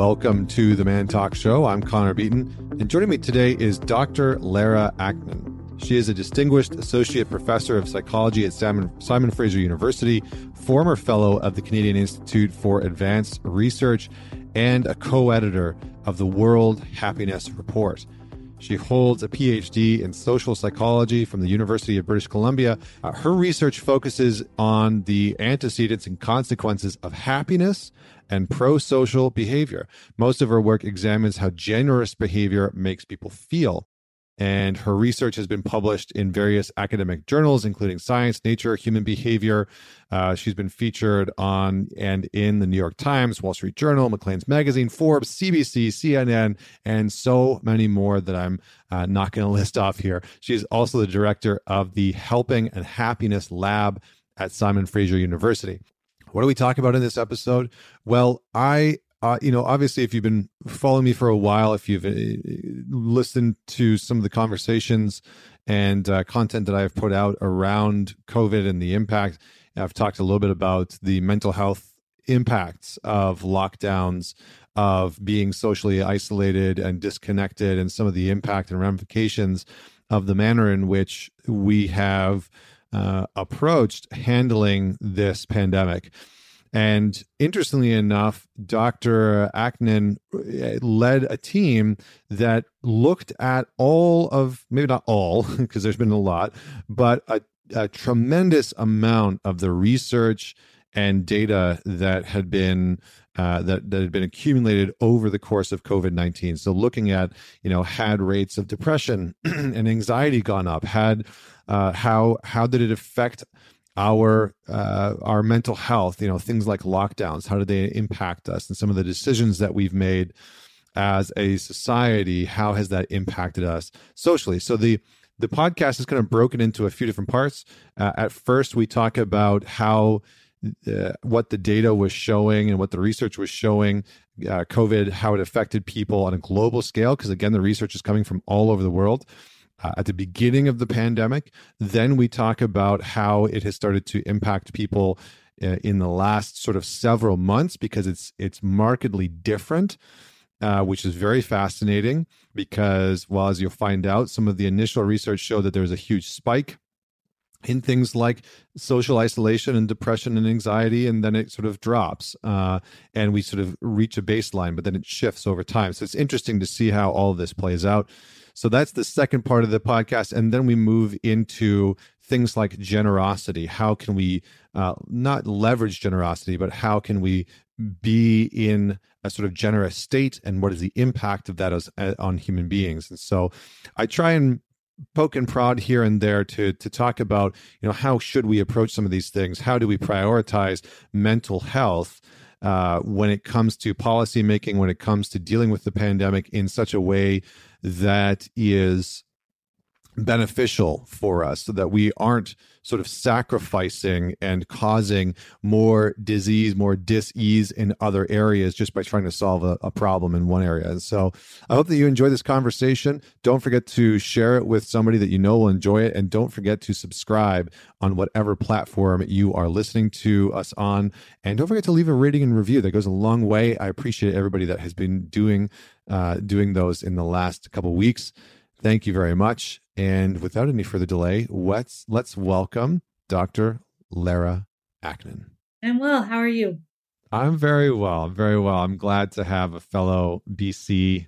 Welcome to the Man Talk Show. I'm Connor Beaton, and joining me today is Dr. Lara Aknin. She is a distinguished associate professor of psychology at Simon, Simon Fraser University, former fellow of the Canadian Institute for Advanced Research, and a co editor of the World Happiness Report. She holds a PhD in social psychology from the University of British Columbia. Uh, her research focuses on the antecedents and consequences of happiness and pro social behavior. Most of her work examines how generous behavior makes people feel and her research has been published in various academic journals, including Science, Nature, Human Behavior. Uh, she's been featured on and in the New York Times, Wall Street Journal, Maclean's Magazine, Forbes, CBC, CNN, and so many more that I'm uh, not going to list off here. She's also the director of the Helping and Happiness Lab at Simon Fraser University. What are we talking about in this episode? Well, I uh, you know, obviously, if you've been following me for a while, if you've uh, listened to some of the conversations and uh, content that I've put out around COVID and the impact, I've talked a little bit about the mental health impacts of lockdowns, of being socially isolated and disconnected, and some of the impact and ramifications of the manner in which we have uh, approached handling this pandemic. And interestingly enough, Dr. Aknin uh, led a team that looked at all of, maybe not all, because there's been a lot, but a, a tremendous amount of the research and data that had been uh, that, that had been accumulated over the course of COVID nineteen. So looking at you know had rates of depression and anxiety gone up? Had uh, how how did it affect our uh, our mental health you know things like lockdowns how do they impact us and some of the decisions that we've made as a society how has that impacted us socially so the the podcast is kind of broken into a few different parts uh, at first we talk about how uh, what the data was showing and what the research was showing uh, covid how it affected people on a global scale because again the research is coming from all over the world uh, at the beginning of the pandemic. Then we talk about how it has started to impact people uh, in the last sort of several months because it's it's markedly different. Uh, which is very fascinating because, well, as you'll find out, some of the initial research showed that there was a huge spike in things like social isolation and depression and anxiety, and then it sort of drops, uh, and we sort of reach a baseline, but then it shifts over time. So it's interesting to see how all of this plays out. So that's the second part of the podcast. And then we move into things like generosity. How can we uh, not leverage generosity, but how can we be in a sort of generous state and what is the impact of that as, uh, on human beings? And so I try and poke and prod here and there to to talk about you know how should we approach some of these things? How do we prioritize mental health uh, when it comes to policy making when it comes to dealing with the pandemic in such a way that is beneficial for us so that we aren't sort of sacrificing and causing more disease, more dis-ease in other areas just by trying to solve a, a, problem in one area. And so I hope that you enjoy this conversation. Don't forget to share it with somebody that you know will enjoy it. And don't forget to subscribe on whatever platform you are listening to us on. And don't forget to leave a rating and review. That goes a long way. I appreciate everybody that has been doing uh, doing those in the last couple weeks. Thank you very much. And without any further delay, let's let's welcome Dr. Lara Aknin. I'm well. How are you? I'm very well. I'm very well. I'm glad to have a fellow BC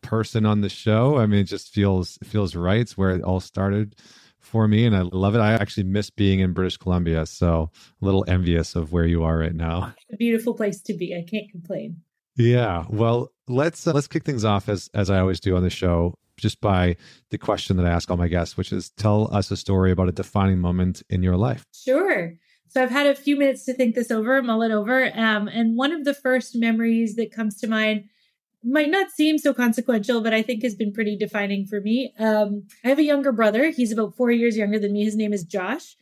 person on the show. I mean, it just feels feels right. It's where it all started for me, and I love it. I actually miss being in British Columbia, so a little envious of where you are right now. A beautiful place to be. I can't complain. Yeah. Well, let's uh, let's kick things off as as I always do on the show just by the question that I ask all my guests, which is tell us a story about a defining moment in your life. Sure. So I've had a few minutes to think this over, mull it over. Um, and one of the first memories that comes to mind might not seem so consequential, but I think has been pretty defining for me. Um, I have a younger brother. He's about four years younger than me. His name is Josh.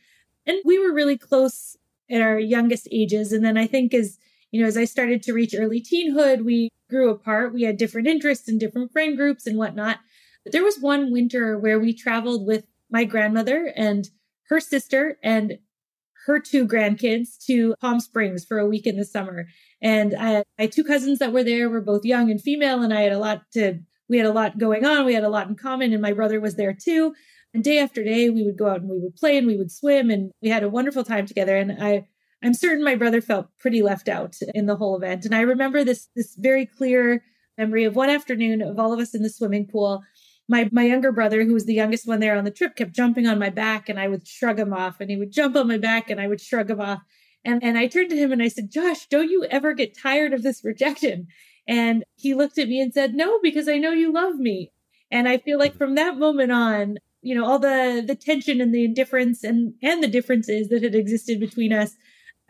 And we were really close at our youngest ages. And then I think as you know, as I started to reach early teenhood, we grew apart. We had different interests and different friend groups and whatnot. But there was one winter where we traveled with my grandmother and her sister and her two grandkids to Palm Springs for a week in the summer. And I my two cousins that were there were both young and female, and I had a lot to, we had a lot going on. We had a lot in common, and my brother was there too. And day after day, we would go out and we would play and we would swim, and we had a wonderful time together. And I, I'm certain my brother felt pretty left out in the whole event. And I remember this this very clear memory of one afternoon of all of us in the swimming pool. My my younger brother, who was the youngest one there on the trip, kept jumping on my back, and I would shrug him off, and he would jump on my back, and I would shrug him off. And and I turned to him and I said, Josh, don't you ever get tired of this rejection? And he looked at me and said, No, because I know you love me. And I feel like from that moment on, you know, all the the tension and the indifference and and the differences that had existed between us,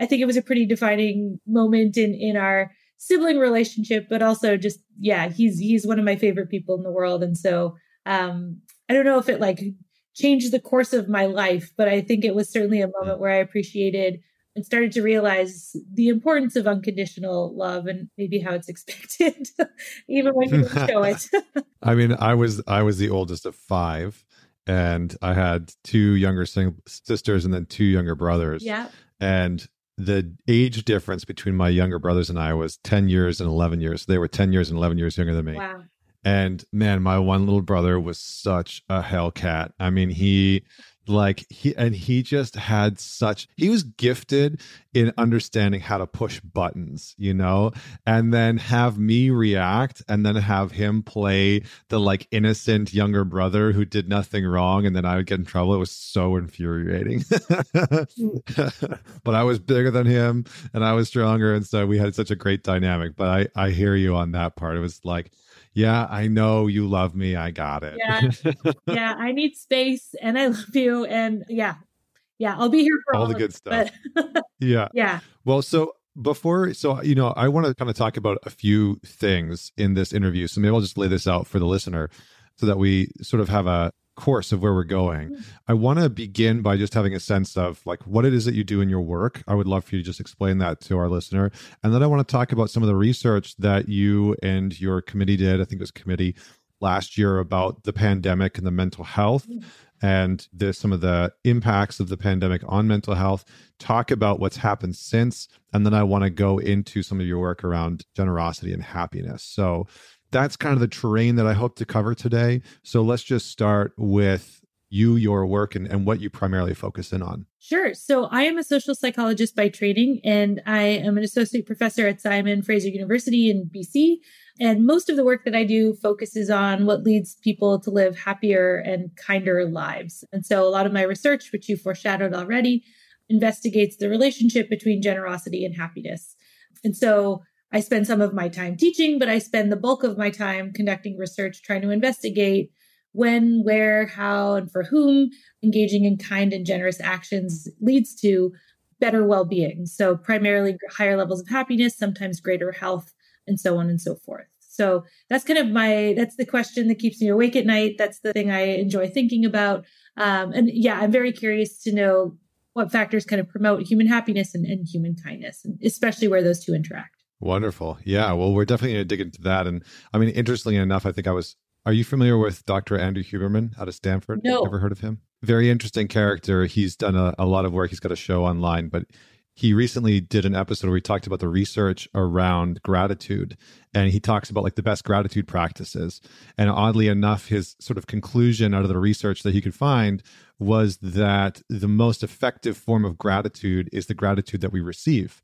I think it was a pretty defining moment in in our sibling relationship, but also just yeah, he's he's one of my favorite people in the world. And so um I don't know if it like changed the course of my life, but I think it was certainly a moment where I appreciated and started to realize the importance of unconditional love and maybe how it's expected even when you don't show it. I mean i was i was the oldest of five and i had two younger sisters and then two younger brothers. Yeah. And the age difference between my younger brothers and i was 10 years and 11 years. They were 10 years and 11 years younger than me. Wow. And man my one little brother was such a hellcat. I mean he like he and he just had such he was gifted in understanding how to push buttons you know and then have me react and then have him play the like innocent younger brother who did nothing wrong and then i would get in trouble. It was so infuriating. But i was bigger than him and i was stronger and so we had such a great dynamic but i i hear you on that part. It was like yeah, I know you love me. I got it. Yeah. yeah. I need space and I love you. And yeah. Yeah. I'll be here for all, all the good stuff. But yeah. Yeah. Well, so before, so, you know, I want to kind of talk about a few things in this interview. So maybe I'll just lay this out for the listener so that we sort of have a, course of where we're going. Mm-hmm. I want to begin by just having a sense of like what it is that you do in your work. I would love for you to just explain that to our listener. And then I want to talk about some of the research that you and your committee did. I think it was committee last year about the pandemic and the mental health mm-hmm. and the, some of the impacts of the pandemic on mental health. Talk about what's happened since. And then I want to go into some of your work around generosity and happiness. So that's kind of the terrain that I hope to cover today. So let's just start with you, your work, and, and what you primarily focus in on. Sure. So I am a social psychologist by training, and I am an associate professor at Simon Fraser University in BC. And most of the work that I do focuses on what leads people to live happier and kinder lives. And so a lot of my research, which you foreshadowed already, investigates the relationship between generosity and happiness. And so I spend some of my time teaching, but I spend the bulk of my time conducting research, trying to investigate when, where, how, and for whom engaging in kind and generous actions leads to better well being. So, primarily higher levels of happiness, sometimes greater health, and so on and so forth. So, that's kind of my, that's the question that keeps me awake at night. That's the thing I enjoy thinking about. Um, and yeah, I'm very curious to know what factors kind of promote human happiness and, and human kindness, and especially where those two interact. Wonderful. Yeah. Well, we're definitely going to dig into that. And I mean, interestingly enough, I think I was. Are you familiar with Dr. Andrew Huberman out of Stanford? No. Ever heard of him? Very interesting character. He's done a, a lot of work. He's got a show online, but he recently did an episode where he talked about the research around gratitude and he talks about like the best gratitude practices and oddly enough his sort of conclusion out of the research that he could find was that the most effective form of gratitude is the gratitude that we receive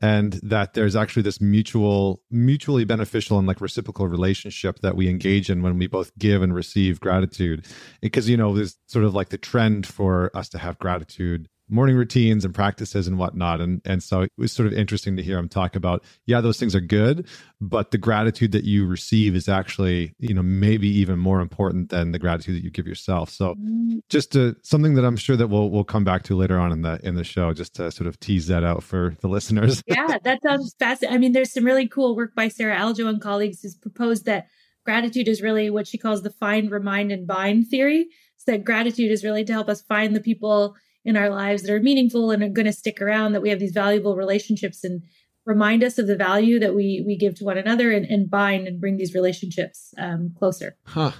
and that there's actually this mutual mutually beneficial and like reciprocal relationship that we engage in when we both give and receive gratitude. Because you know there's sort of like the trend for us to have gratitude morning routines and practices and whatnot. And and so it was sort of interesting to hear him talk about, yeah, those things are good, but the gratitude that you receive is actually, you know, maybe even more important than the gratitude that you give yourself. So mm. just to, something that I'm sure that we'll we'll come back to later on in the in the show, just to sort of tease that out for the listeners. yeah, that sounds fascinating. I mean, there's some really cool work by Sara Algoe and colleagues who's proposed that gratitude is really what she calls the find, remind, and bind theory. So that gratitude is really to help us find the people in our lives that are meaningful and are going to stick around, that we have these valuable relationships and remind us of the value that we we give to one another and, and bind and bring these relationships um, closer. Huh.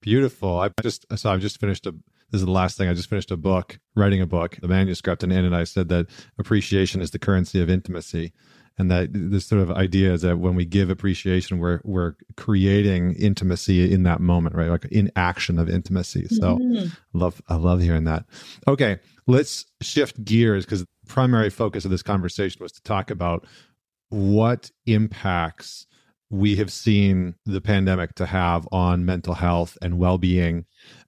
Beautiful. I just so I've just finished a this is the last thing. I just finished a book, writing a book, the manuscript, and in it I said that appreciation is the currency of intimacy. And that this sort of idea is that when we give appreciation, we're we're creating intimacy in that moment, right? Like in action of intimacy. So mm-hmm. I love I love hearing that. Okay, let's shift gears because the primary focus of this conversation was to talk about what impacts we have seen the pandemic to have on mental health and well-being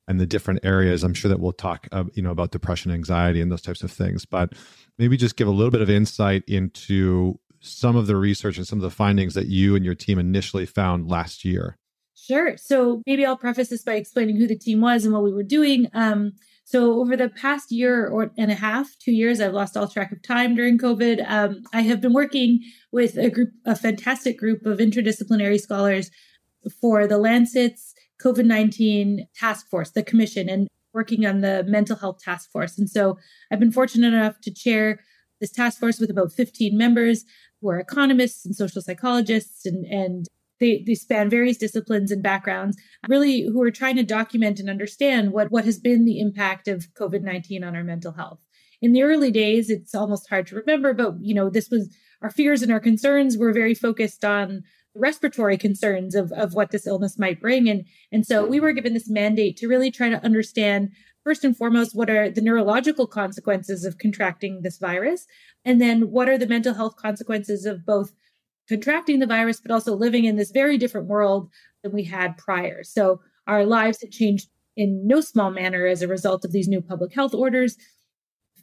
and the different areas i'm sure that we'll talk uh, you know about depression anxiety and those types of things but maybe just give a little bit of insight into some of the research and some of the findings that you and your team initially found last year sure so maybe i'll preface this by explaining who the team was and what we were doing um, so over the past year or and a half, two years, I've lost all track of time during COVID. Um, I have been working with a group, a fantastic group of interdisciplinary scholars for the Lancet's COVID 19 task force, the commission, and working on the mental health task force. And so I've been fortunate enough to chair this task force with about 15 members who are economists and social psychologists and, and they, they span various disciplines and backgrounds, really who are trying to document and understand what, what has been the impact of COVID 19 on our mental health. In the early days, it's almost hard to remember, but you know, this was our fears and our concerns were very focused on respiratory concerns of, of what this illness might bring. And, and so we were given this mandate to really try to understand first and foremost, what are the neurological consequences of contracting this virus? And then what are the mental health consequences of both contracting the virus, but also living in this very different world than we had prior. So our lives had changed in no small manner as a result of these new public health orders.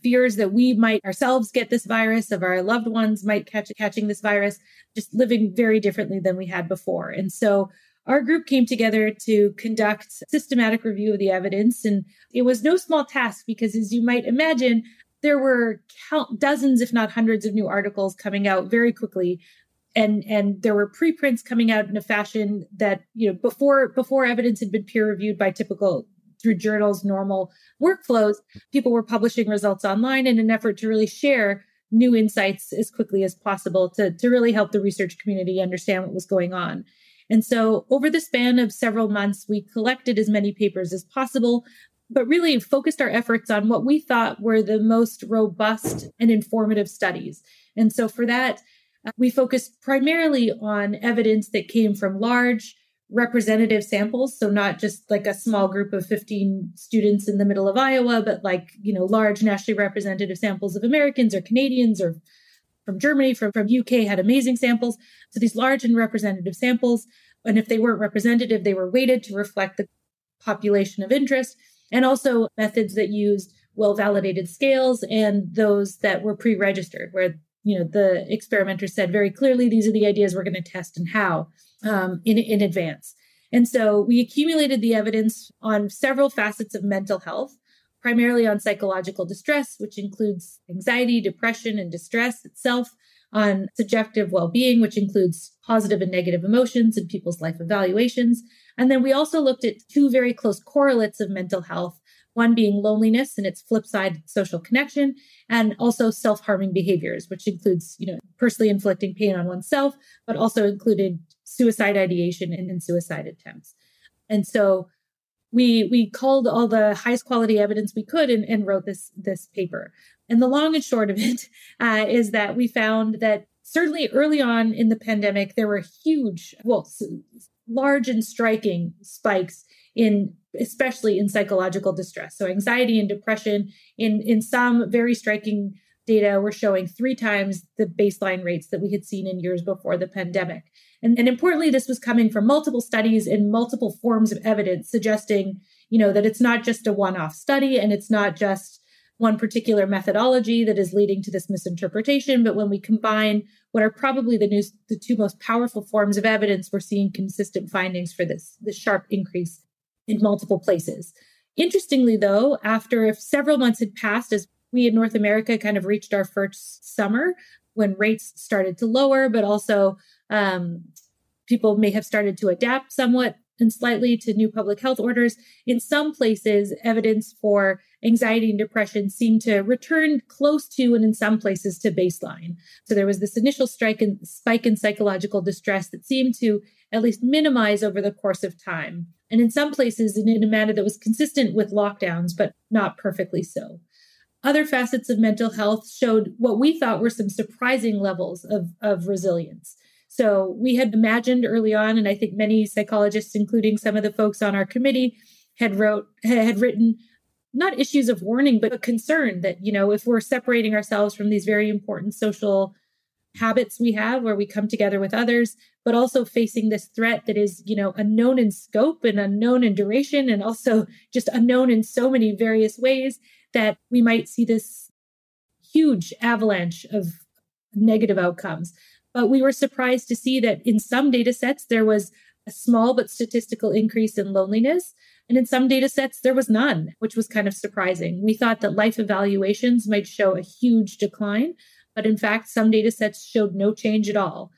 Fears that we might ourselves get this virus, of our loved ones might catch catching this virus, just living very differently than we had before. And so our group came together to conduct systematic review of the evidence. And it was no small task because as you might imagine, there were count dozens, if not hundreds of new articles coming out very quickly and and there were preprints coming out in a fashion that you know before before evidence had been peer reviewed by typical through journals normal workflows people were publishing results online in an effort to really share new insights as quickly as possible to, to really help the research community understand what was going on and so over the span of several months we collected as many papers as possible but really focused our efforts on what we thought were the most robust and informative studies and so for that uh, we focused primarily on evidence that came from large representative samples. So not just like a small group of 15 students in the middle of Iowa, but like, you know, large nationally representative samples of Americans or Canadians or from Germany, from, from UK had amazing samples. So these large and representative samples. And if they weren't representative, they were weighted to reflect the population of interest and also methods that used well validated scales and those that were pre-registered where you know the experimenters said very clearly these are the ideas we're going to test and how um, in in advance and so we accumulated the evidence on several facets of mental health primarily on psychological distress which includes anxiety depression and distress itself on subjective well-being which includes positive and negative emotions and people's life evaluations and then we also looked at two very close correlates of mental health one being loneliness and its flip side, social connection, and also self-harming behaviors, which includes, you know, personally inflicting pain on oneself, but also included suicide ideation and, and suicide attempts. And so we we called all the highest quality evidence we could and, and wrote this this paper. And the long and short of it uh, is that we found that certainly early on in the pandemic there were huge, well, large and striking spikes in especially in psychological distress. So anxiety and depression in in some very striking data were showing three times the baseline rates that we had seen in years before the pandemic. And, and importantly, this was coming from multiple studies and multiple forms of evidence suggesting, you know, that it's not just a one-off study and it's not just one particular methodology that is leading to this misinterpretation. But when we combine what are probably the, new, the two most powerful forms of evidence, we're seeing consistent findings for this, this sharp increase in multiple places. Interestingly, though, after several months had passed, as we in North America kind of reached our first summer when rates started to lower, but also um, people may have started to adapt somewhat and slightly to new public health orders. In some places, evidence for anxiety and depression seemed to return close to and in some places to baseline. So there was this initial strike and spike in psychological distress that seemed to at least minimize over the course of time. and in some places in a manner that was consistent with lockdowns, but not perfectly so. Other facets of mental health showed what we thought were some surprising levels of, of resilience. So we had imagined early on, and I think many psychologists, including some of the folks on our committee, had wrote had written not issues of warning, but a concern that, you know, if we're separating ourselves from these very important social habits we have where we come together with others, but also facing this threat that is, you know, unknown in scope and unknown in duration and also just unknown in so many various ways that we might see this huge avalanche of negative outcomes. But we were surprised to see that in some data sets, there was a small but statistical increase in loneliness. And in some data sets, there was none, which was kind of surprising. We thought that life evaluations might show a huge decline, but in fact, some data sets showed no change at all.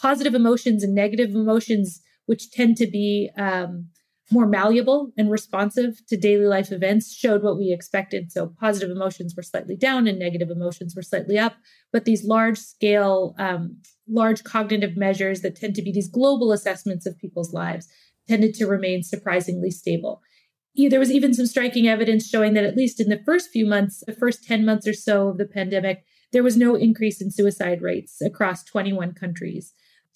Positive emotions and negative emotions, which tend to be um, more malleable and responsive to daily life events showed what we expected. So positive emotions were slightly down and negative emotions were slightly up. But these large scale, um, large cognitive measures that tend to be these global assessments of people's lives tended to remain surprisingly stable. There was even some striking evidence showing that at least in the first few months, the first 10 months or so of the pandemic, there was no increase in suicide rates across 21 countries,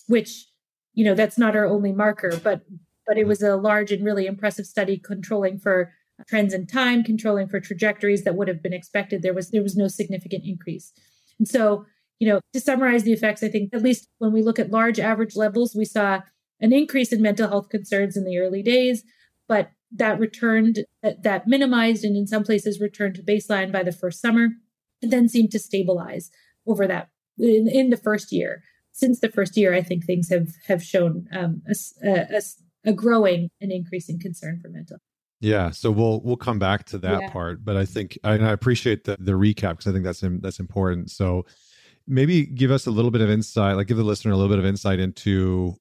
which, you know, that's not our only marker, but but it was a large and really impressive study controlling for trends in time, controlling for trajectories that would have been expected. There was there was no significant increase. And so, you know, to summarize the effects, I think at least when we look at large average levels, we saw an increase in mental health concerns in the early days, but that returned that, that minimized and in some places returned to baseline by the first summer and then seemed to stabilize over that in, in the first year since the first year, I think things have have shown um, a, a, a growing and increasing concern for mental yeah, so we'll we'll come back to that yeah. part, but I think I, I appreciate the the recap because I think that's that's important. So maybe give us a little bit of insight, like give the listener a little bit of insight into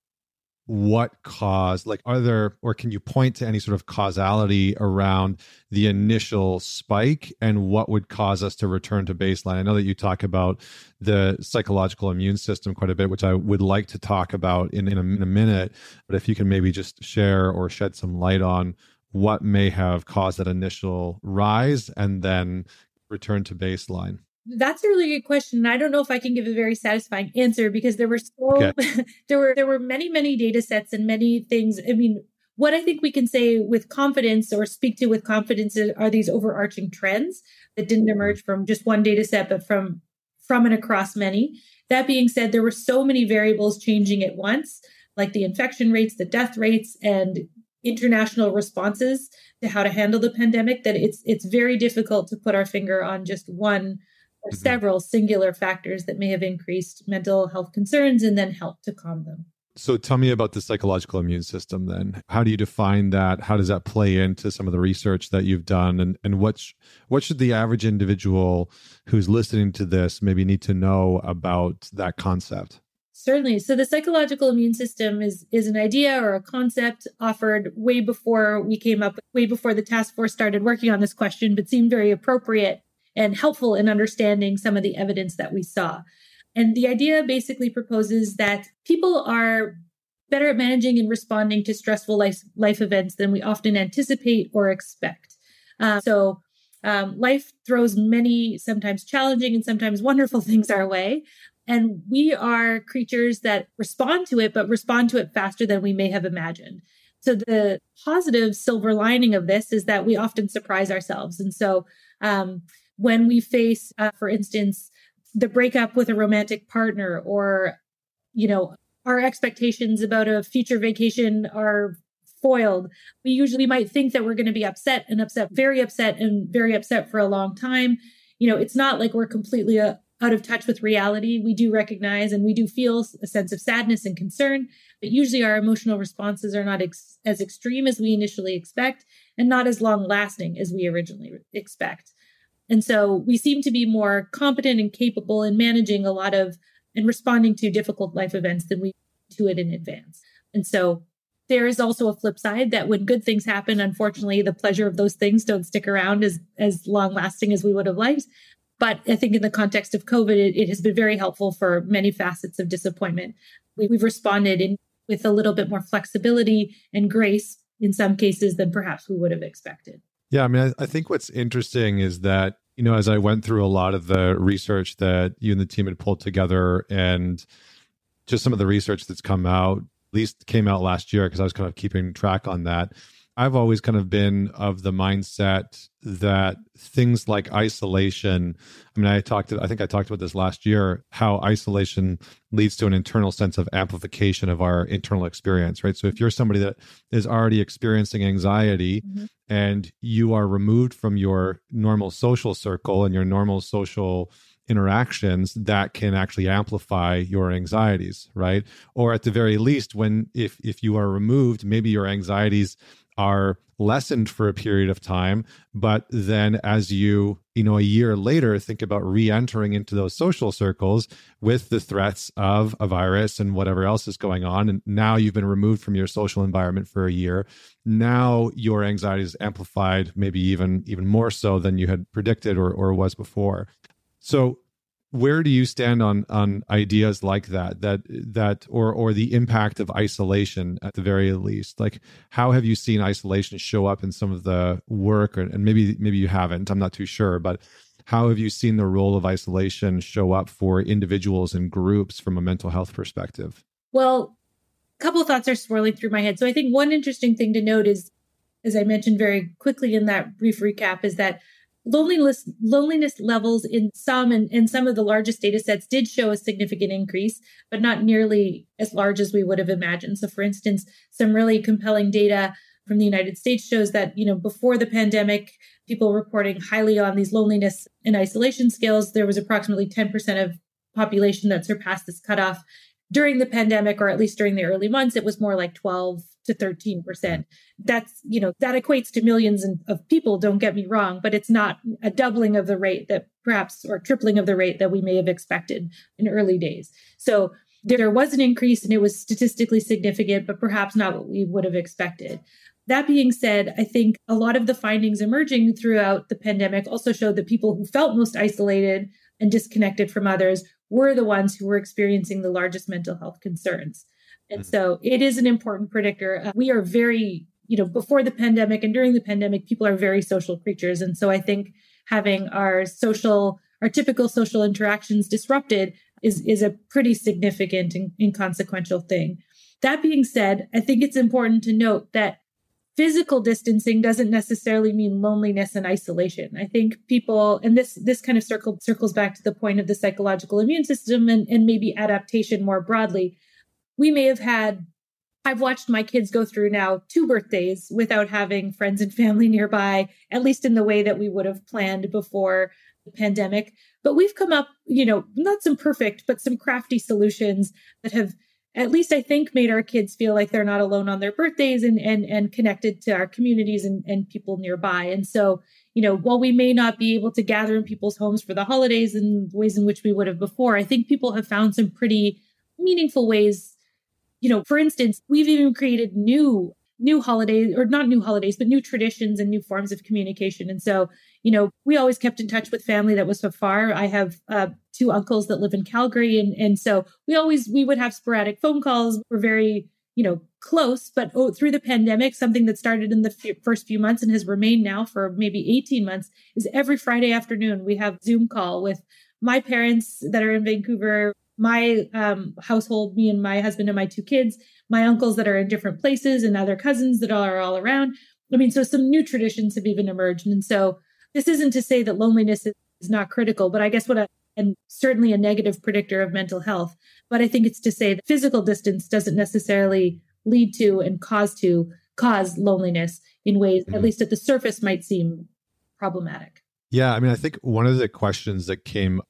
what caused like are there or can you point to any sort of causality around the initial spike and what would cause us to return to baseline? I know that you talk about the psychological immune system quite a bit which i would like to talk about in, in, a, in a minute. But if you can maybe just share or shed some light on what may have caused that initial rise and then return to baseline that's a really good question. I don't know if I can give a very satisfying answer because there were so okay. there were there were many many data sets and many things. I mean, what I think we can say with confidence or speak to with confidence are these overarching trends that didn't mm-hmm. emerge from just one data set, but from from and across many. That being said, there were so many variables changing at once, like the infection rates, the death rates, and international responses to how to handle the pandemic that it's it's very difficult to put our finger on just one mm-hmm. several singular factors that may have increased mental health concerns and then helped to calm them. So tell me about the psychological immune system then. How do you define that? How does that play into some of the research that you've done and and what sh- what should the average individual who's listening to this maybe need to know about that concept? Certainly. So the psychological immune system is is an idea or a concept offered way before we came up way before the task force started working on this question but seemed very appropriate and helpful in understanding some of the evidence that we saw. And the idea basically proposes that people are better at managing and responding to stressful life, life events than we often anticipate or expect. Uh, so, um, life throws many, sometimes challenging and sometimes wonderful things our way. And we are creatures that respond to it, but respond to it faster than we may have imagined. So, the positive silver lining of this is that we often surprise ourselves. And so, um, when we face, uh, for instance, the breakup with a romantic partner or, you know, our expectations about a future vacation are foiled. We usually might think that we're going to be upset and upset, very upset and very upset for a long time. You know, it's not like we're completely uh, out of touch with reality. We do recognize and we do feel a sense of sadness and concern, but usually our emotional responses are not ex- as extreme as we initially expect and not as long lasting as we originally expect. And so we seem to be more competent and capable in managing a lot of and responding to difficult life events than we do it in advance. And so there is also a flip side that when good things happen, unfortunately, the pleasure of those things don't stick around as, as long lasting as we would have liked. But I think in the context of COVID, it, it has been very helpful for many facets of disappointment. We, have responded in, with a little bit more flexibility and grace in some cases than perhaps we would have expected. Yeah, I mean, I, I think what's interesting is that you know, as I went through a lot of the research that you and the team had pulled together and just some of the research that's come out, at least came out last year because I was kind of keeping track on that. I've always kind of been of the mindset that things like isolation. I mean, I talked, I think I talked about this last year, how isolation leads to an internal sense of amplification of our internal experience, right? So if you're somebody that is already experiencing anxiety mm-hmm. and you are removed from your normal social circle and your normal social interactions that can actually amplify your anxieties right or at the very least when if if you are removed maybe your anxieties are lessened for a period of time but then as you you know a year later think about re-entering into those social circles with the threats of a virus and whatever else is going on and now you've been removed from your social environment for a year now your anxiety is amplified maybe even even more so than you had predicted or, or was before. So where do you stand on on ideas like that that that or or the impact of isolation at the very least? Like how have you seen isolation show up in some of the work or, and maybe maybe you haven't i'm not too sure but how have you seen the role of isolation show up for individuals and groups from a mental health perspective? Well a couple of thoughts are swirling through my head. So i think one interesting thing to note is as i mentioned very quickly in that brief recap is that loneliness loneliness levels in some and, in some of the largest data sets did show a significant increase but not nearly as large as we would have imagined. So for instance some really compelling data from the united states shows that you know before the pandemic people reporting highly on these loneliness and isolation scales. There was approximately 10% of population that surpassed this cutoff during the pandemic or at least during the early months it was more like 12 to 13%. That's, you know, that equates to millions of people, don't get me wrong, but it's not a doubling of the rate that perhaps or tripling of the rate that we may have expected in early days. So there was an increase and it was statistically significant, but perhaps not what we would have expected. That being said, I think a lot of the findings emerging throughout the pandemic also showed that people who felt most isolated and disconnected from others were the ones who were experiencing the largest mental health concerns. And mm-hmm. so it is an important predictor. Uh, we are very, you know, before the pandemic and during the pandemic, people are very social creatures. And so I think having our social, our typical social interactions disrupted is, is a pretty significant and inconsequential thing. That being said, I think it's important to note that physical distancing doesn't necessarily mean loneliness and isolation. I think people, and this this kind of circle circles back to the point of the psychological immune system and, and maybe adaptation more broadly we may have had I've watched my kids go through now two birthdays without having friends and family nearby, at least in the way that we would have planned before the pandemic. But we've come up, you know, not some perfect, but some crafty solutions that have at least I think made our kids feel like they're not alone on their birthdays and and and connected to our communities and, and people nearby. And so, you know, while we may not be able to gather in people's homes for the holidays in ways in which we would have before, I think people have found some pretty meaningful ways. You know, for instance, we've even created new new holidays or not new holidays but new traditions and new forms of communication. And so you know we always kept in touch with family that was so far. I have uh, two uncles that live in calgary and and so we always we would have sporadic phone calls we're very you know close but oh, through the pandemic something that started in the f- first few months and has remained now for maybe 18 months is every friday afternoon we have zoom call with my parents that are in vancouver my um, household, me and my husband and my two kids, my uncles that are in different places, and other cousins that are all around. I mean, so some new traditions have even emerged. And so this isn't to say that loneliness is not critical, but I guess what a, and certainly a negative predictor of mental health. But I think it's to say that physical distance doesn't necessarily lead to and cause to cause loneliness in ways, mm-hmm. at least at the surface, might seem problematic. Yeah. I mean, I think one of the questions that came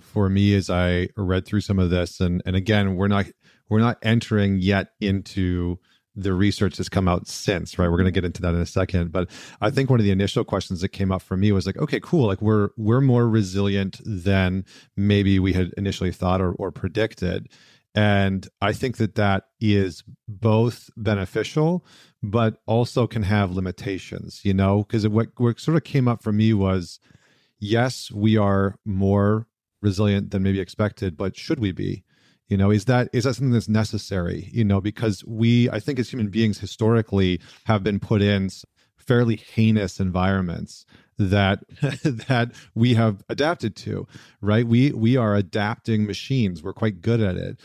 for me as I read through some of this, and and again, we're not we're not entering yet into the research that's come out since, right? We're going to get into that in a second, but I think one of the initial questions that came up for me was like, okay, cool, like we're we're more resilient than maybe we had initially thought or, or predicted, and I think that that is both beneficial, but also can have limitations, you know, because what what sort of came up for me was, yes, we are more resilient than maybe expected, but should we be? You know is that is that something that's necessary? You know because we i think as human beings historically have been put in fairly heinous environments that that we have adapted to right? We we are adapting machines. We're quite good at it.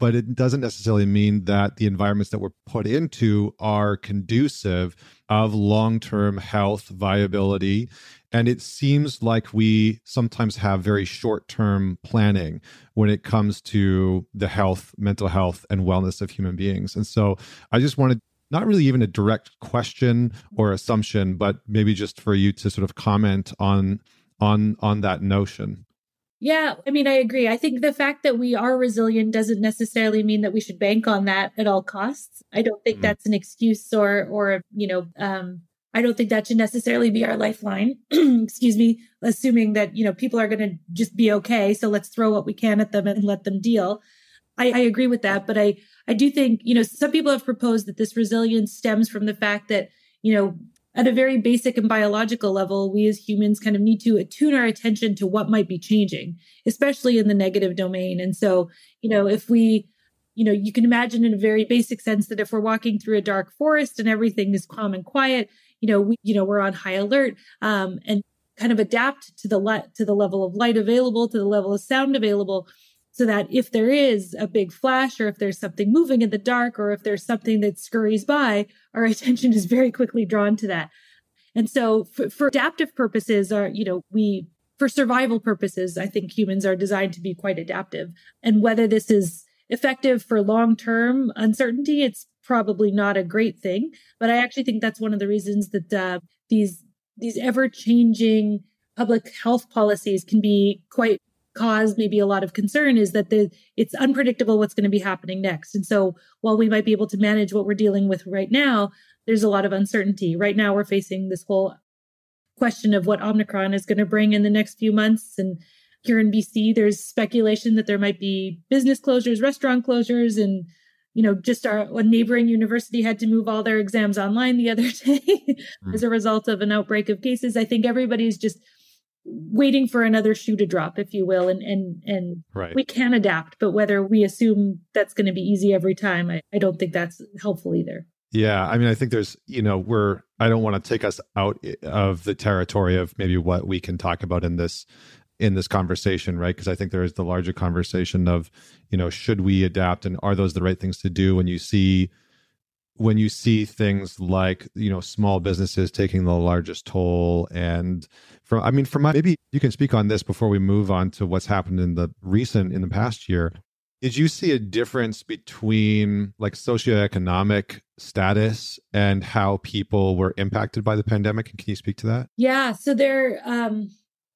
But it doesn't necessarily mean that the environments that we're put into are conducive of long-term health viability and it seems like we sometimes have very short-term planning when it comes to the health mental health and wellness of human beings and so i just wanted not really even a direct question or assumption, but maybe just for you to sort of comment on on on that notion. Yeah, I mean, I agree. I think the fact that we are resilient doesn't necessarily mean that we should bank on that at all costs. I don't think mm that's an excuse or or you know, um, I don't think that should necessarily be our lifeline. Excuse me, assuming that you know people are going to just be okay, so let's throw what we can at them and let them deal. I, I agree with that, but I I do think, you know, some people have proposed that this resilience stems from the fact that, you know, at a very basic and biological level, we as humans kind of need to attune our attention to what might be changing, especially in the negative domain. And so, you know, if we, you know, you can imagine in a very basic sense that if we're walking through a dark forest and everything is calm and quiet, you know, we, you know, we're on high alert um, and kind of adapt to the le- to the level of light available, to the level of sound available so that if there is a big flash or if there's something moving in the dark or if there's something that scurries by, our attention is very quickly drawn to that. And so for, for adaptive purposes are, you know, we, for survival purposes, I think humans are designed to be quite adaptive. And whether this is effective for long-term uncertainty, it's probably not a great thing. But I actually think that's one of the reasons that uh, these, these ever-changing public health policies can be quite cause maybe a lot of concern is that the it's unpredictable what's going to be happening next. And so while we might be able to manage what we're dealing with right now, there's a lot of uncertainty. Right now we're facing this whole question of what Omicron is going to bring in the next few months. And here in BC, there's speculation that there might be business closures, restaurant closures, and you know, just our a neighboring university had to move all their exams online the other day mm. as a result of an outbreak of cases. I think everybody's just waiting for another shoe to drop if you will and and and right. we can adapt but whether we assume that's going to be easy every time I, I don't think that's helpful either yeah i mean i think there's you know we're i don't want to take us out of the territory of maybe what we can talk about in this in this conversation right? Because i think there is the larger conversation of you know should we adapt and are those the right things to do when you see when you see things like you know small businesses taking the largest toll? And from i mean from my, maybe you can speak on this before we move on to what's happened in the recent in the past year. Did you see a difference between like socioeconomic status and how people were impacted by the pandemic? And can you speak to that? Yeah so there um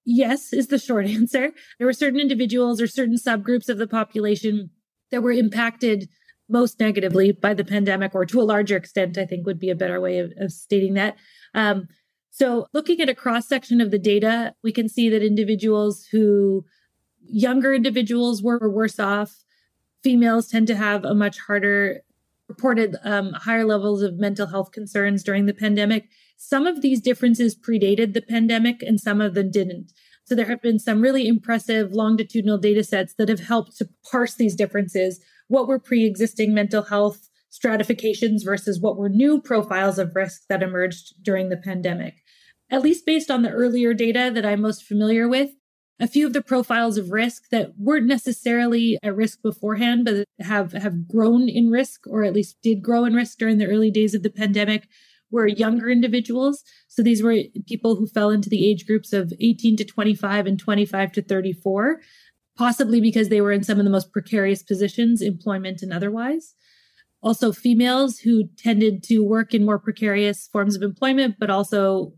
yes is the short answer there were certain individuals or certain subgroups of the population that were impacted most negatively by the pandemic, or to a larger extent, I think would be a better way of, of stating that. Um, so, looking at a cross section of the data, we can see that individuals who, younger individuals, were worse off. Females tend to have a much harder, reported um, higher levels of mental health concerns during the pandemic. Some of these differences predated the pandemic and some of them didn't. So there have been some really impressive longitudinal data sets that have helped to parse these differences what were pre-existing mental health stratifications versus what were new profiles of risk that emerged during the pandemic. At least based on the earlier data that I'm most familiar with, a few of the profiles of risk that weren't necessarily at risk beforehand, but have, have grown in risk or at least did grow in risk during the early days of the pandemic were younger individuals. So these were people who fell into the age groups of 18 to 25 and 25 to 34 possibly because they were in some of the most precarious positions, employment and otherwise. Also, females who tended to work in more precarious forms of employment, but also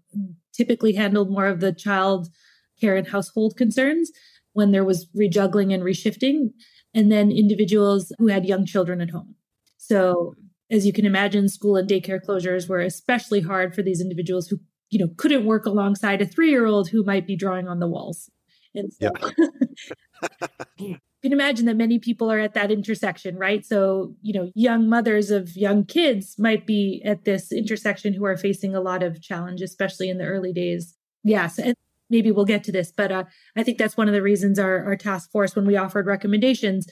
typically handled more of the child care and household concerns when there was rejuggling and reshifting. And then individuals who had young children at home. So, as you can imagine, school and daycare closures were especially hard for these individuals who, you know, couldn't work alongside a three year old who might be drawing on the walls. And so yeah. you can imagine that many people are at that intersection, right? So, you know, young mothers of young kids might be at this intersection who are facing a lot of challenge, especially in the early days. Yes. And maybe we'll get to this, but uh, I think that's one of the reasons our, our task force, when we offered recommendations,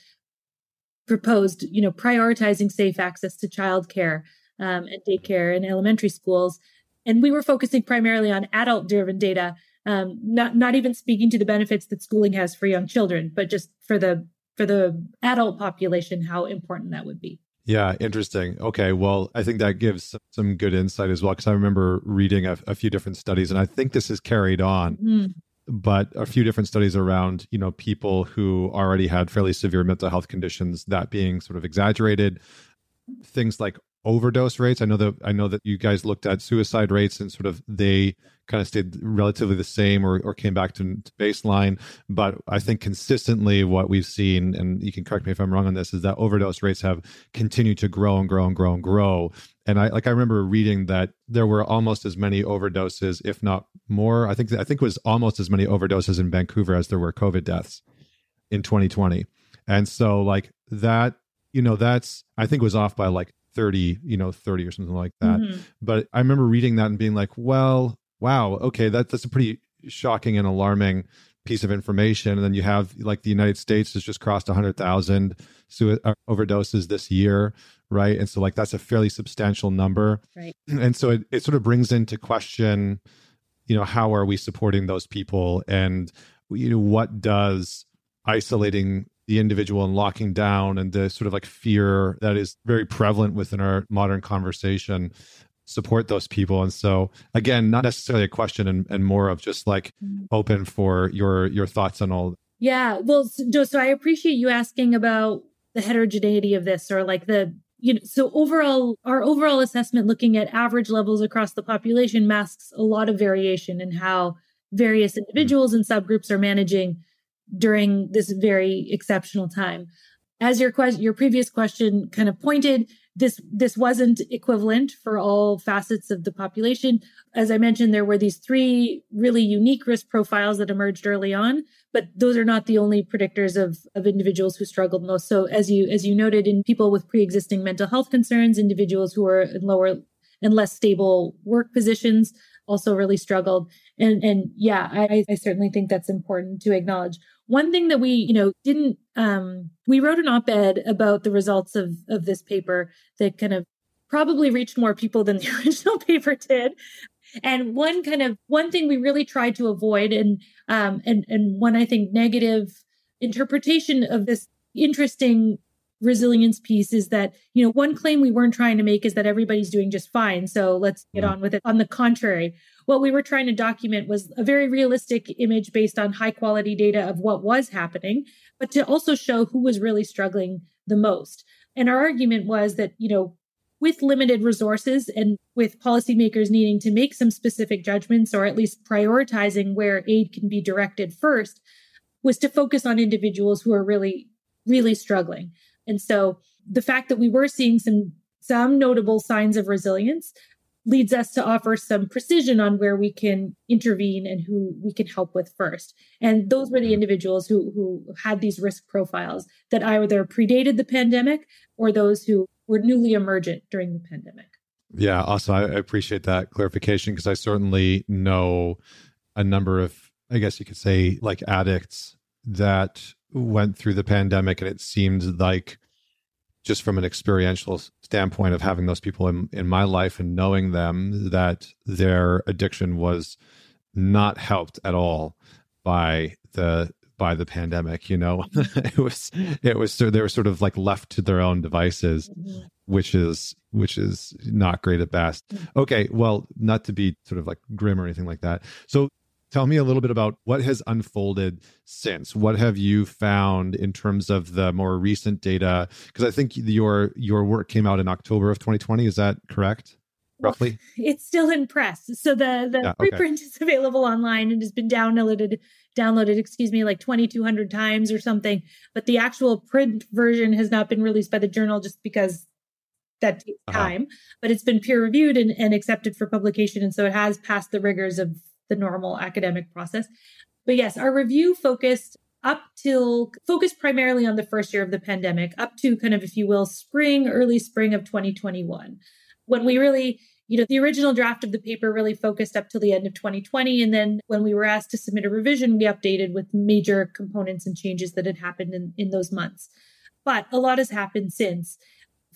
proposed, you know, prioritizing safe access to childcare um, and daycare and elementary schools. And we were focusing primarily on adult driven data, um, not, not even speaking to the benefits that schooling has for young children, but just for the, for the adult population, how important that would be. Yeah, interesting. Okay, well, I think that gives some good insight as well because I remember reading a, a, few different studies, and I think this is carried on. Mm. But a few different studies around, you know, people who already had fairly severe mental health conditions, that being sort of exaggerated. Things like overdose rates. I know that I know that you guys looked at suicide rates and sort of they kind of stayed relatively the same or, or came back to, to, baseline. But I think consistently what we've seen, and you can correct me if I'm wrong on this, is that overdose rates have continued to grow and grow and grow and grow. And I like I remember reading that there were almost as many overdoses, if not more. I think I think it was almost as many overdoses in Vancouver as there were COVID deaths in 2020. And so like that, you know, that's I think was off by like 30, you know, 30 or something like that. Mm-hmm. But I remember reading that and being like, well, wow, okay, that, that's a pretty shocking and alarming piece of information. And then you have like the United States has just crossed 100,000 su- uh, overdoses this year, right? And so, like, that's a fairly substantial number. Right. And so it, it sort of brings into question, you know, how are we supporting those people? And, you know, what does isolating the individual and locking down and the sort of like fear that is very prevalent within our modern conversation support those people and so again not necessarily a question and, and more of just like mm-hmm. open for your your thoughts on all yeah well so, so i appreciate you asking about the heterogeneity of this or like the you know so overall our overall assessment looking at average levels across the population masks a lot of variation in how various mm-hmm. individuals and subgroups are managing during this very exceptional time. As your question, your previous question kind of pointed, this this wasn't equivalent for all facets of the population. As I mentioned, there were these three really unique risk profiles that emerged early on, but those are not the only predictors of of individuals who struggled most. So as you as you noted, in people with pre-existing mental health concerns, individuals who are in lower and less stable work positions also really struggled. And and yeah, I, I certainly think that's important to acknowledge. One thing that we, you know, didn't um we wrote an op-ed about the results of of this paper that kind of probably reached more people than the original paper did. And one kind of one thing we really tried to avoid and um and and one I think negative interpretation of this interesting resilience piece is that you know one claim we weren't trying to make is that everybody's doing just fine so let's get mm. on with it on the contrary what we were trying to document was a very realistic image based on high quality data of what was happening, but to also show who was really struggling the most. And our argument was that, you know, with limited resources and with policymakers needing to make some specific judgments or at least prioritizing where aid can be directed first, was to focus on individuals who are really, really struggling. And so the fact that we were seeing some some notable signs of resilience leads us to offer some precision on where we can intervene and who we can help with first. And those were the mm-hmm. individuals who, who had these risk profiles that either predated the pandemic or those who were newly emergent during the pandemic. Yeah, also, I appreciate that clarification because I certainly know a number of, I guess you could say, like addicts that went through the pandemic and it seemed like just from an experiential standpoint of having those people in, in my life and knowing them that their addiction was not helped at all by the by the pandemic you know it was it was they were sort of like left to their own devices mm-hmm. which is which is not great at best mm-hmm. okay well not to be sort of like grim or anything like that so Tell me a little bit about what has unfolded since. What have you found in terms of the more recent data? Because I think your your work came out in October of 2020. Is that correct? Roughly, well, it's still in press. So the the yeah, preprint okay. is available online and has been downloaded downloaded, excuse me, like 2,200 times or something. But the actual print version has not been released by the journal just because that takes uh-huh. time. But it's been peer reviewed and, and accepted for publication, and so it has passed the rigors of the normal academic process. But yes, our review focused up till focused primarily on the first year of the pandemic, up to kind of, if you will, spring, early spring of 2021, when we really you know, the original draft of the paper really focused up till the end of 2020. And then when we were asked to submit a revision, we updated with major components and changes that had happened in, in those months. but a lot has happened since.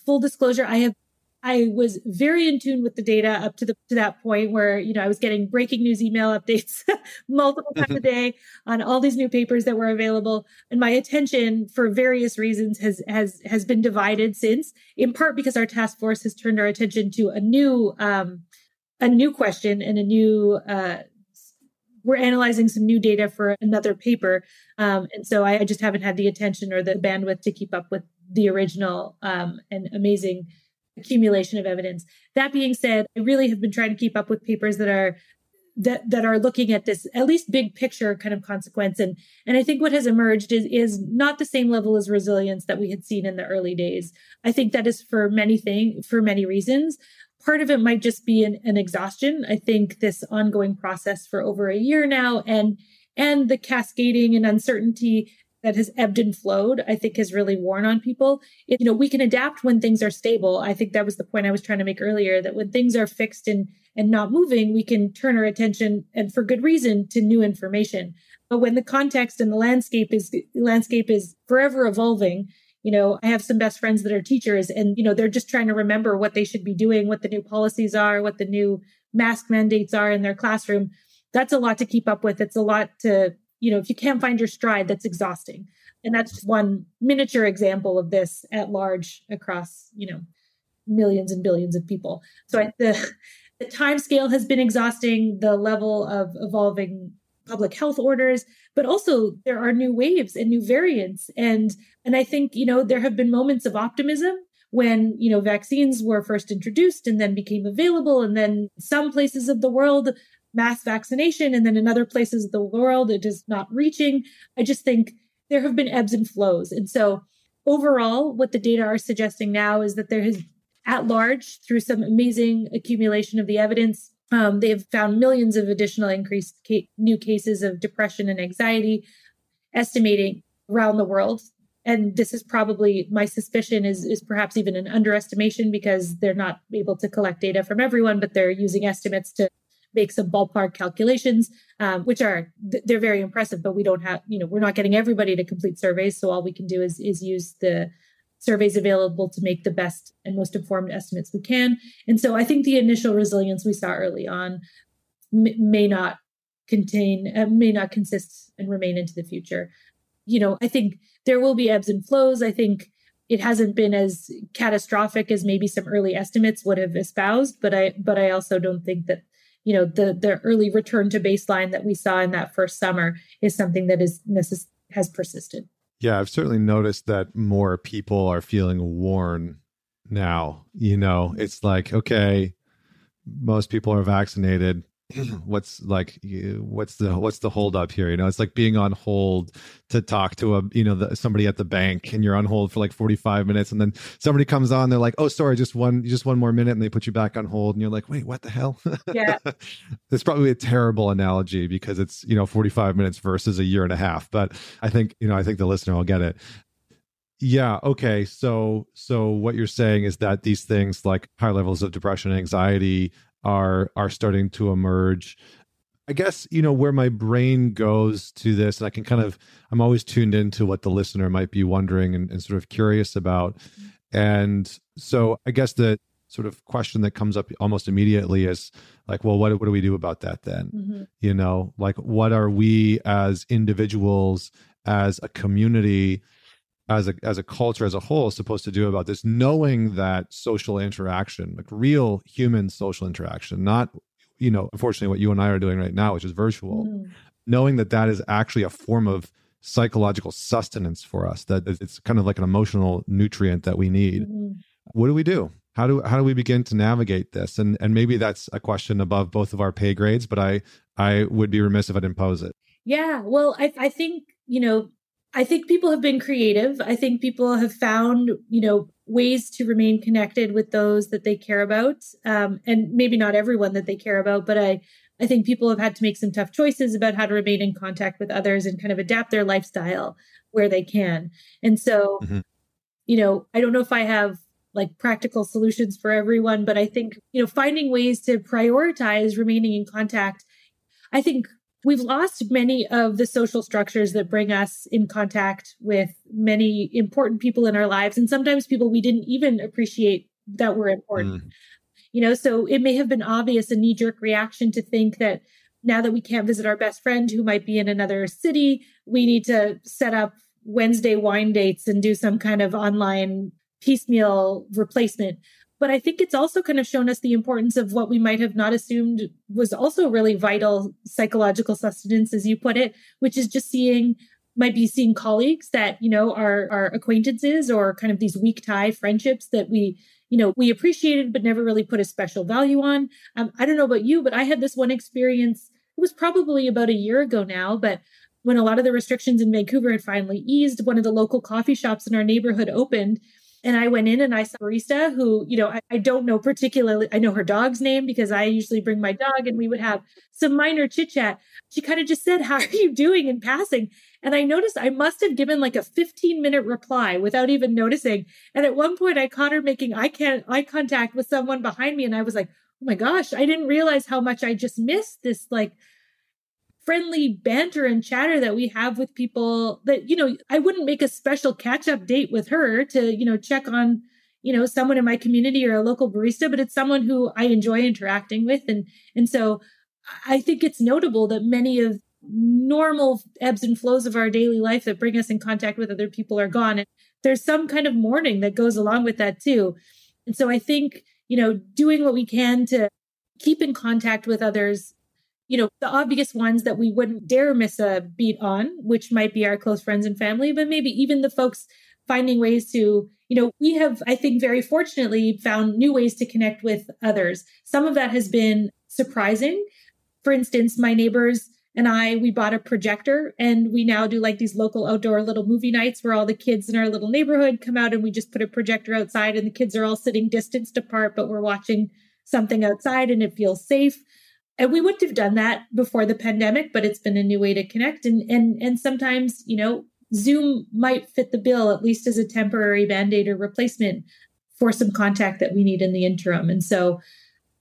Full disclosure, I have I was very in tune with the data up to the to that point where you know I was getting breaking news email updates multiple times a day on all these new papers that were available, and my attention for various reasons has has has been divided since. In part because our task force has turned our attention to a new um, a new question and a new uh, we're analyzing some new data for another paper, um, and so I, I, just haven't had the attention or the bandwidth to keep up with the original um, and amazing accumulation of evidence. That being said, I really have been trying to keep up with papers that are that that are looking at this at least big picture kind of consequence and and I think what has emerged is is not the same level as resilience that we had seen in the early days. I think that is for many things for many reasons. Part of it might just be an, an exhaustion. I think this ongoing process for over a year now and and the cascading and uncertainty that has ebbed and flowed, I think has really worn on people. It, you know, we can adapt when things are stable. I think that was the point I was trying to make earlier that when things are fixed and and not moving, we can turn our attention and for good reason to new information. But when the context and the landscape is landscape is forever evolving, you know, I have some best friends that are teachers and you know, they're just trying to remember what they should be doing, what the new policies are, what the new mask mandates are in their classroom. That's a lot to keep up with. It's a lot to you know, if you can't find your stride, that's exhausting. And that's just one miniature example of this at large across, you know, millions and billions of people. So I, the the time scale has been exhausting, the level of evolving public health orders, but also there are new waves and new variants. And and I think, you know, there have been moments of optimism when, you know, vaccines were first introduced and then became available. And then some places of the world mass vaccination and then in other places of the world it is not reaching. I just think there have been ebbs and flows. And so overall what the data are suggesting now is that there has at large through some amazing accumulation of the evidence um, they have found millions of additional increased ca- new cases of depression and anxiety estimating around the world. And this is probably my suspicion is is perhaps even an underestimation because they're not able to collect data from everyone but they're using estimates to make some ballpark calculations, um, which are they're very impressive. But we don't have, you know, we're not getting everybody to complete surveys, so all we can do is is use the surveys available to make the best and most informed estimates we can. And so I think the initial resilience we saw early on may not contain, uh, may not consist and remain into the future. You know, I think there will be ebbs and flows. I think it hasn't been as catastrophic as maybe some early estimates would have espoused, but I but I also don't think that you know the the early return to baseline that we saw in that first summer is something that is necess- has persisted. Yeah i've certainly noticed that more people are feeling worn now you know? It's like okay most people are vaccinated what's like what's the what's the hold up here? You know it's like being on hold to talk to a you know the, somebody at the bank and you're on hold for like 45 minutes and then somebody comes on they're like oh sorry just one just one more minute and they put you back on hold and you're like wait what the hell? Yeah. It's probably a terrible analogy because it's you know 45 minutes versus a year and a half but i think you know i think the listener will get it. Yeah okay so so what you're saying is that these things like high levels of depression anxiety are are starting to emerge. I guess you know where my brain goes to this and i can kind of i'm always tuned into what the listener might be wondering and, and sort of curious about. And so i guess the sort of question that comes up almost immediately is like well what, what do we do about that then? Mm-hmm. you know like what are we as individuals as a community as a as a culture as a whole is supposed to do about this knowing that social interaction like real human social interaction not you know unfortunately what you and i are doing right now which is virtual mm. knowing that that is actually a form of psychological sustenance for us that it's kind of like an emotional nutrient that we need mm. what do we do how do how do we begin to navigate this and and maybe that's a question above both of our pay grades but i i would be remiss if i didn't pose it yeah well i i think you know I think people have been creative. I think people have found, you know, ways to remain connected with those that they care about, um, and maybe not everyone that they care about. But I, I think people have had to make some tough choices about how to remain in contact with others and kind of adapt their lifestyle where they can. And so, mm-hmm. you know, I don't know if I have like practical solutions for everyone, but I think you know finding ways to prioritize remaining in contact. I think we've lost many of the social structures that bring us in contact with many important people in our lives and sometimes people we didn't even appreciate that were important. Mm. You know, so it may have been obvious a knee jerk reaction to think that now that we can't visit our best friend who might be in another city, we need to set up Wednesday wine dates and do some kind of online piecemeal replacement. But I think it's also kind of shown us the importance of what we might have not assumed was also really vital psychological sustenance, as you put it, which is just seeing might be seeing colleagues that you know are are acquaintances or kind of these weak tie friendships that we you know we appreciated but never really put a special value on. Um, i don't know about you but i had this one experience it was probably about a year ago now but when a lot of the restrictions in vancouver had finally eased one of the local coffee shops in our neighborhood opened and I went in and I saw barista who, you know, I, I, don't know particularly, I know her dog's name because I usually bring my dog and we would have some minor chit chat. She kind of just said, How are you doing in passing? And I noticed I must have given like a 15 minute reply without even noticing. And at one point I caught her making eye, can- eye contact with someone behind me. And I was like, Oh my gosh, I didn't realize how much I just missed this like friendly banter and chatter that we have with people that you know i wouldn't make a special catch up date with her to you know check on you know someone in my community or a local barista but it's someone who i enjoy interacting with. And and so i think it's notable that many of normal ebbs and flows of our daily life that bring us in contact with other people are gone. And there's some kind of mourning that goes along with that too. And so i think you know doing what we can to keep in contact with others you know, the obvious ones that we wouldn't dare miss a beat on, which might be our close friends and family, but maybe even the folks finding ways to, you know, we have, I think, very fortunately found new ways to connect with others. Some of that has been surprising. For instance, my neighbors and I, we bought a projector and we now do like these local outdoor little movie nights where all the kids in our little neighborhood come out and we just put a projector outside and the kids are all sitting distanced apart, but we're watching something outside and it feels safe and we wouldn't have done that before the pandemic but it's been a new way to connect. And and and sometimes you know zoom might fit the bill at least as a temporary band-aid or replacement for some contact that we need in the interim. And so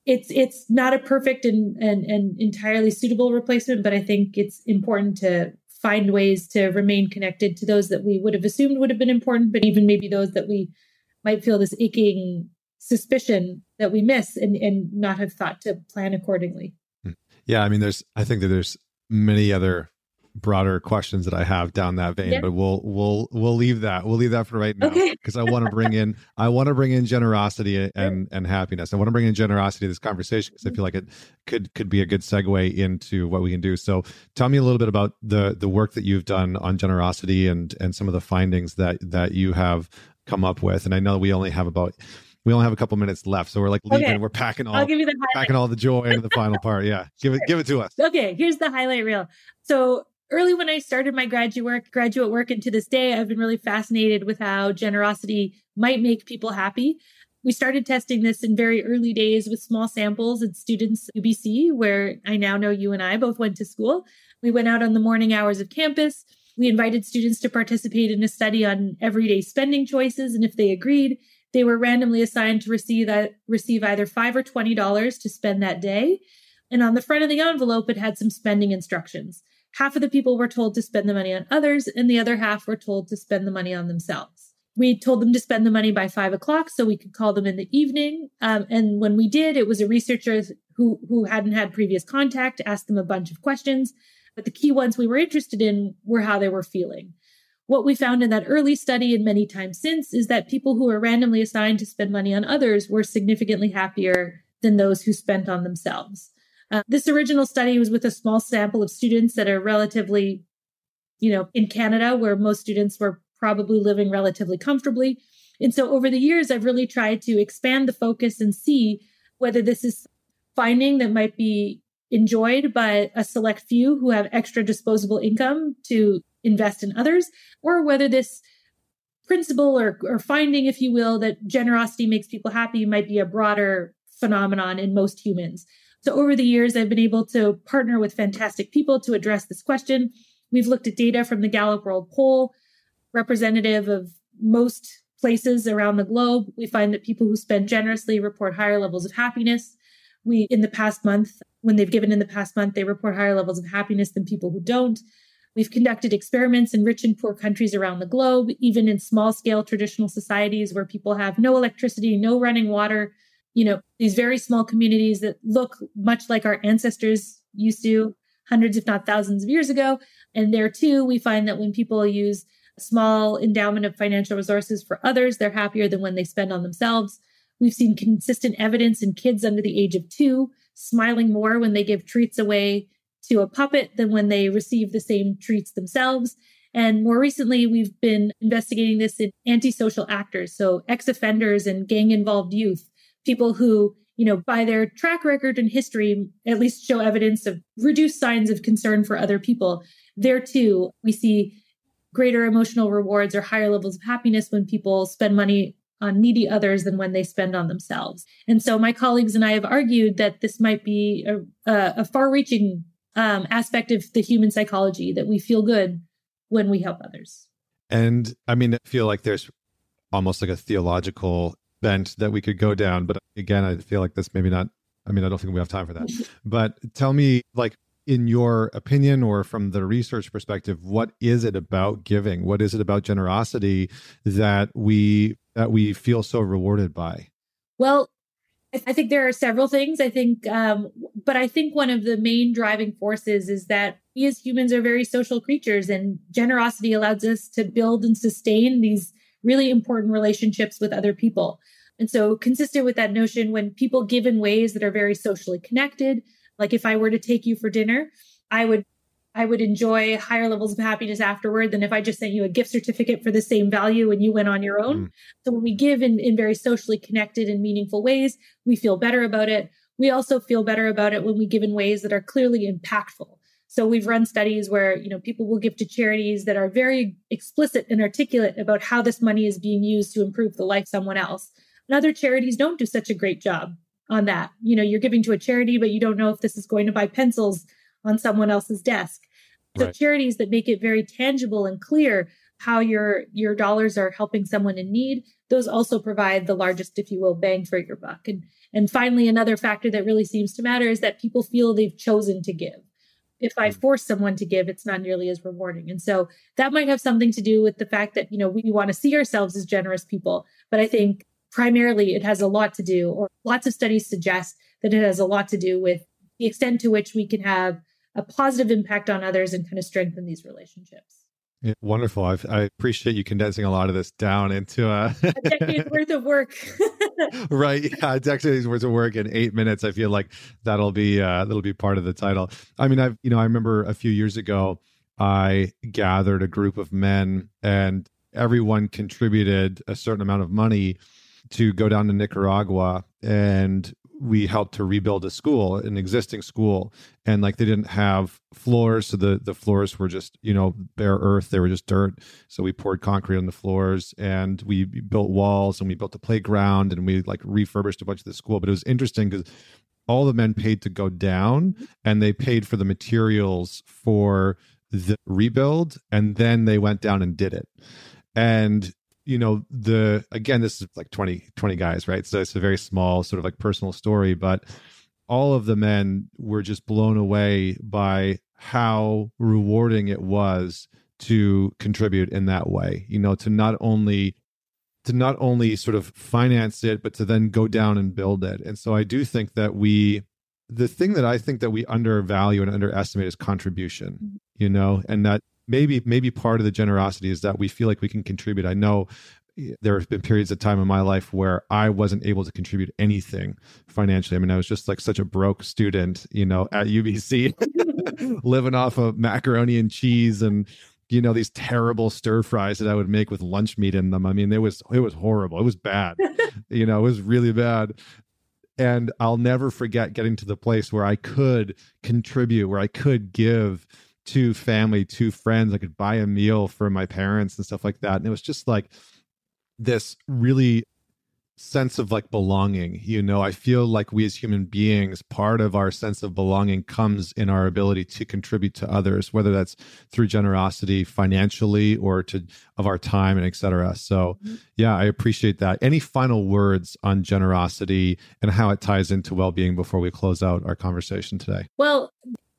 it's it's not a perfect and and, and entirely suitable replacement but i think it's important to find ways to remain connected to those that we would have assumed would have been important but even maybe those that we might feel this aching suspicion that we miss and, and not have thought to plan accordingly yeah, I mean, there's. I think that there's many other broader questions that I have down that vein, yeah. but we'll we'll we'll leave that. We'll leave that for right now because okay. I want to bring in I want to bring in generosity and and happiness. I want to bring in generosity to this conversation because I feel like it could could be a good segue into what we can do. So, tell me a little bit about the the work that you've done on generosity and and some of the findings that that you have come up with. And I know we only have about we only have a couple minutes left, so we're like leaving. Okay. We're packing all. I'll give you the highlight. packing all the joy into the final part. Yeah, give it give it to us. Okay, here's the highlight reel. So early when I started my graduate work, graduate work, and to this day, I've been really fascinated with how generosity might make people happy. We started testing this in very early days with small samples at students UBC, where I now know you and I both went to school. We went out on the morning hours of campus. We invited students to participate in a study on everyday spending choices, and if they agreed, they were randomly assigned to receive that receive either five or twenty dollars to spend that day. And on the front of the envelope, it had some spending instructions. Half of the people were told to spend the money on others, and the other half were told to spend the money on themselves. We told them to spend the money by five o'clock so we could call them in the evening. Um, and when we did, it was a researcher who, who hadn't had previous contact, asked them a bunch of questions. But the key ones we were interested in were how they were feeling. What we found in that early study and many times since is that people who were randomly assigned to spend money on others were significantly happier than those who spent on themselves. Uh, this original study was with a small sample of students that are relatively, you know, in Canada, where most students were probably living relatively comfortably. And so over the years, I've really tried to expand the focus and see whether this is finding that might be enjoyed by a select few who have extra disposable income to invest in others, or whether this principle or, or finding, if you will, that generosity makes people happy might be a broader phenomenon in most humans. So over the years, I've been able to partner with fantastic people to address this question. We've looked at data from the Gallup World Poll, representative of most places around the globe. We find that people who spend generously report higher levels of happiness. We, in the past month, when they've given in the past month, they report higher levels of happiness than people who don't. We've conducted experiments in rich and poor countries around the globe, even in small scale traditional societies where people have no electricity, no running water, you know, these very small communities that look much like our ancestors used to hundreds, if not thousands of years ago. And there too, we find that when people use a small endowment of financial resources for others, they're happier than when they spend on themselves. We've seen consistent evidence in kids under the age of two smiling more when they give treats away to a puppet than when they receive the same treats themselves. And more recently, we've been investigating this in antisocial actors, so ex offenders and gang involved youth, people who, you know, by their track record and history, at least show evidence of reduced signs of concern for other people. There too, we see greater emotional rewards or higher levels of happiness when people spend money on needy others than when they spend on themselves. And so my colleagues and I have argued that this might be a, a far reaching um, aspect of the human psychology that we feel good when we help others. And I mean, I feel like there's almost like a theological bent that we could go down. But again, I feel like this maybe not, I mean, I don't think we have time for that. but tell me, like, in your opinion or from the research perspective what is it about giving what is it about generosity that we that we feel so rewarded by well I think there are several things. I think, um, but I think one of the main driving forces is that we as humans are very social creatures, and generosity allows us to build and sustain these really important relationships with other people. And so, consistent with that notion, when people give in ways that are very socially connected, like if I were to take you for dinner, I would I would enjoy higher levels of happiness afterward than if I just sent you a gift certificate for the same value and you went on your own. Mm. So when we give in, in very socially connected and meaningful ways, we feel better about it. We also feel better about it when we give in ways that are clearly impactful. So we've run studies where, you know, people will give to charities that are very explicit and articulate about how this money is being used to improve the life of someone else. And other charities don't do such a great job on that. You know, you're giving to a charity, but you don't know if this is going to buy pencils on someone else's desk. So right. charities that make it very tangible and clear how your your dollars are helping someone in need, those also provide the largest, if you will, bang for your buck. And and finally, another factor that really seems to matter is that people feel they've chosen to give. If I hmm. force someone to give, it's not nearly as rewarding. And so that might have something to do with the fact that, you know, we want to see ourselves as generous people. But I think primarily it has a lot to do, or lots of studies suggest that it has a lot to do with the extent to which we can have a positive impact on others and kind of strengthen these relationships. Yeah, wonderful. I've, i appreciate you condensing a lot of this down into a, a decade's worth of work. right. Yeah. A decade's worth of work in eight minutes. I feel like that'll be, uh, that'll be part of the title. I mean, I've, you know, I remember a few years ago, I gathered a group of men and everyone contributed a certain amount of money to go down to Nicaragua and we helped to rebuild a school, an existing school, and like they didn't have floors, so the the floors were just you know bare earth; they were just dirt. So we poured concrete on the floors, and we built walls, and we built a playground, and we like refurbished a bunch of the school. But it was interesting because all the men paid to go down, and they paid for the materials for the rebuild, and then they went down and did it. And you know the again this is like 20 20 guys right so it's a very small sort of like personal story but all of the men were just blown away by how rewarding it was to contribute in that way you know to not only to not only sort of finance it but to then go down and build it and so i do think that we the thing that i think that we undervalue and underestimate is contribution mm-hmm. you know and that maybe maybe part of the generosity is that we feel like we can contribute. I know eh, there have been periods of time in my life where I wasn't able to contribute anything financially. I mean, I was just like such a broke student, you know, at UBC, living off of macaroni and cheese and you know these terrible stir fries that I would make with lunch meat in them. I mean, it was it was horrible. It was bad. you know, it was really bad. And I'll never forget getting to the place where I could contribute, where I could give to family, to friends. I could buy a meal for my parents and stuff like that. And it was just like this really sense of like belonging. You know, I feel like we as human beings, part of our sense of belonging comes in our ability to contribute to others, whether that's through generosity financially or to of our time and etc. So mm-hmm. yeah, I appreciate that. Any final words on generosity and how it ties into well-being before we close out our conversation today? Well,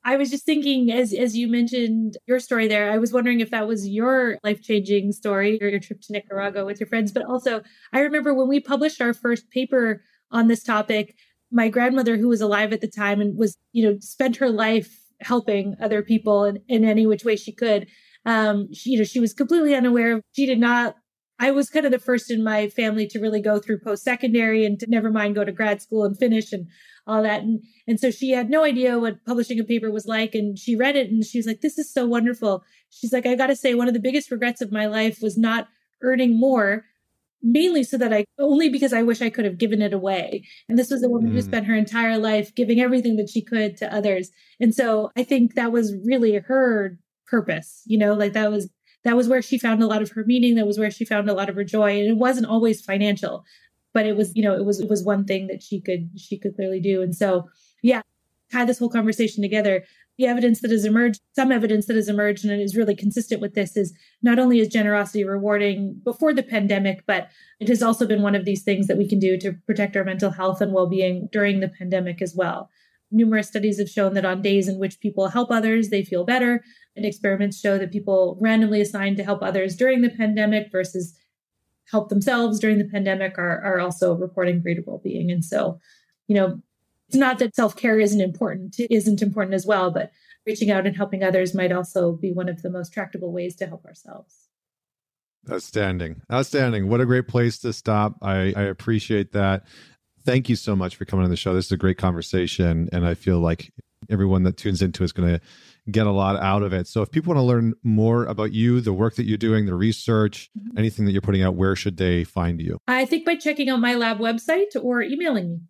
I was just thinking as as you mentioned your story there, I was wondering if that was your life-changing story or your trip to Nicaragua with your friends. But also I remember when we published our first paper on this topic, my grandmother, who was alive at the time and was, you know, spent her life helping other people in, in any which way she could. Um, she, you know, she was completely unaware she did not I was kind of the first in my family to really go through post secondary and to never mind go to grad school and finish and all that. And, and so she had no idea what publishing a paper was like. And she read it and she was like, this is so wonderful. She's like, I got to say, one of the biggest regrets of my life was not earning more, mainly so that I only because I wish I could have given it away. And this was a woman mm. who spent her entire life giving everything that she could to others. And so I think that was really her purpose, you know, like that was that was where she found a lot of her meaning. That was where she found a lot of her joy. And it wasn't always financial, but it was, you know, it was, it was one thing that she could, she could clearly do. And so, yeah, tie this whole conversation together. The evidence that has emerged, some evidence that has emerged and is really consistent with this is not only is generosity rewarding before the pandemic, but it has also been one of these things that we can do to protect our mental health and well-being during the pandemic as well. Numerous studies have shown that on days in which people help others, they feel better. And experiments show that people randomly assigned to help others during the pandemic versus help themselves during the pandemic are, are also reporting greater well-being. And so, you know, it's not that self-care isn't important, it isn't important as well, but reaching out and helping others might also be one of the most tractable ways to help ourselves. Outstanding. Outstanding. What a great place to stop. I, I appreciate that thank you so much for coming on the show. This is a great conversation, and I feel like everyone that tunes into is going to get a lot out of it. So, if people want to learn more about you, the work that you're doing, the research, mm-hmm. anything that you're putting out, where should they find you? I think by checking out my lab website or emailing me.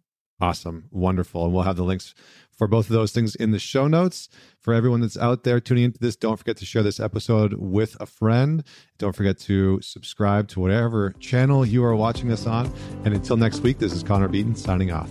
Awesome. Wonderful. And we'll have the links for both of those things in the show notes. For everyone that's out there tuning into this, don't forget to share this episode with a friend. Don't forget to subscribe to whatever channel you are watching us on. And until next week, this is Connor Beaton signing off.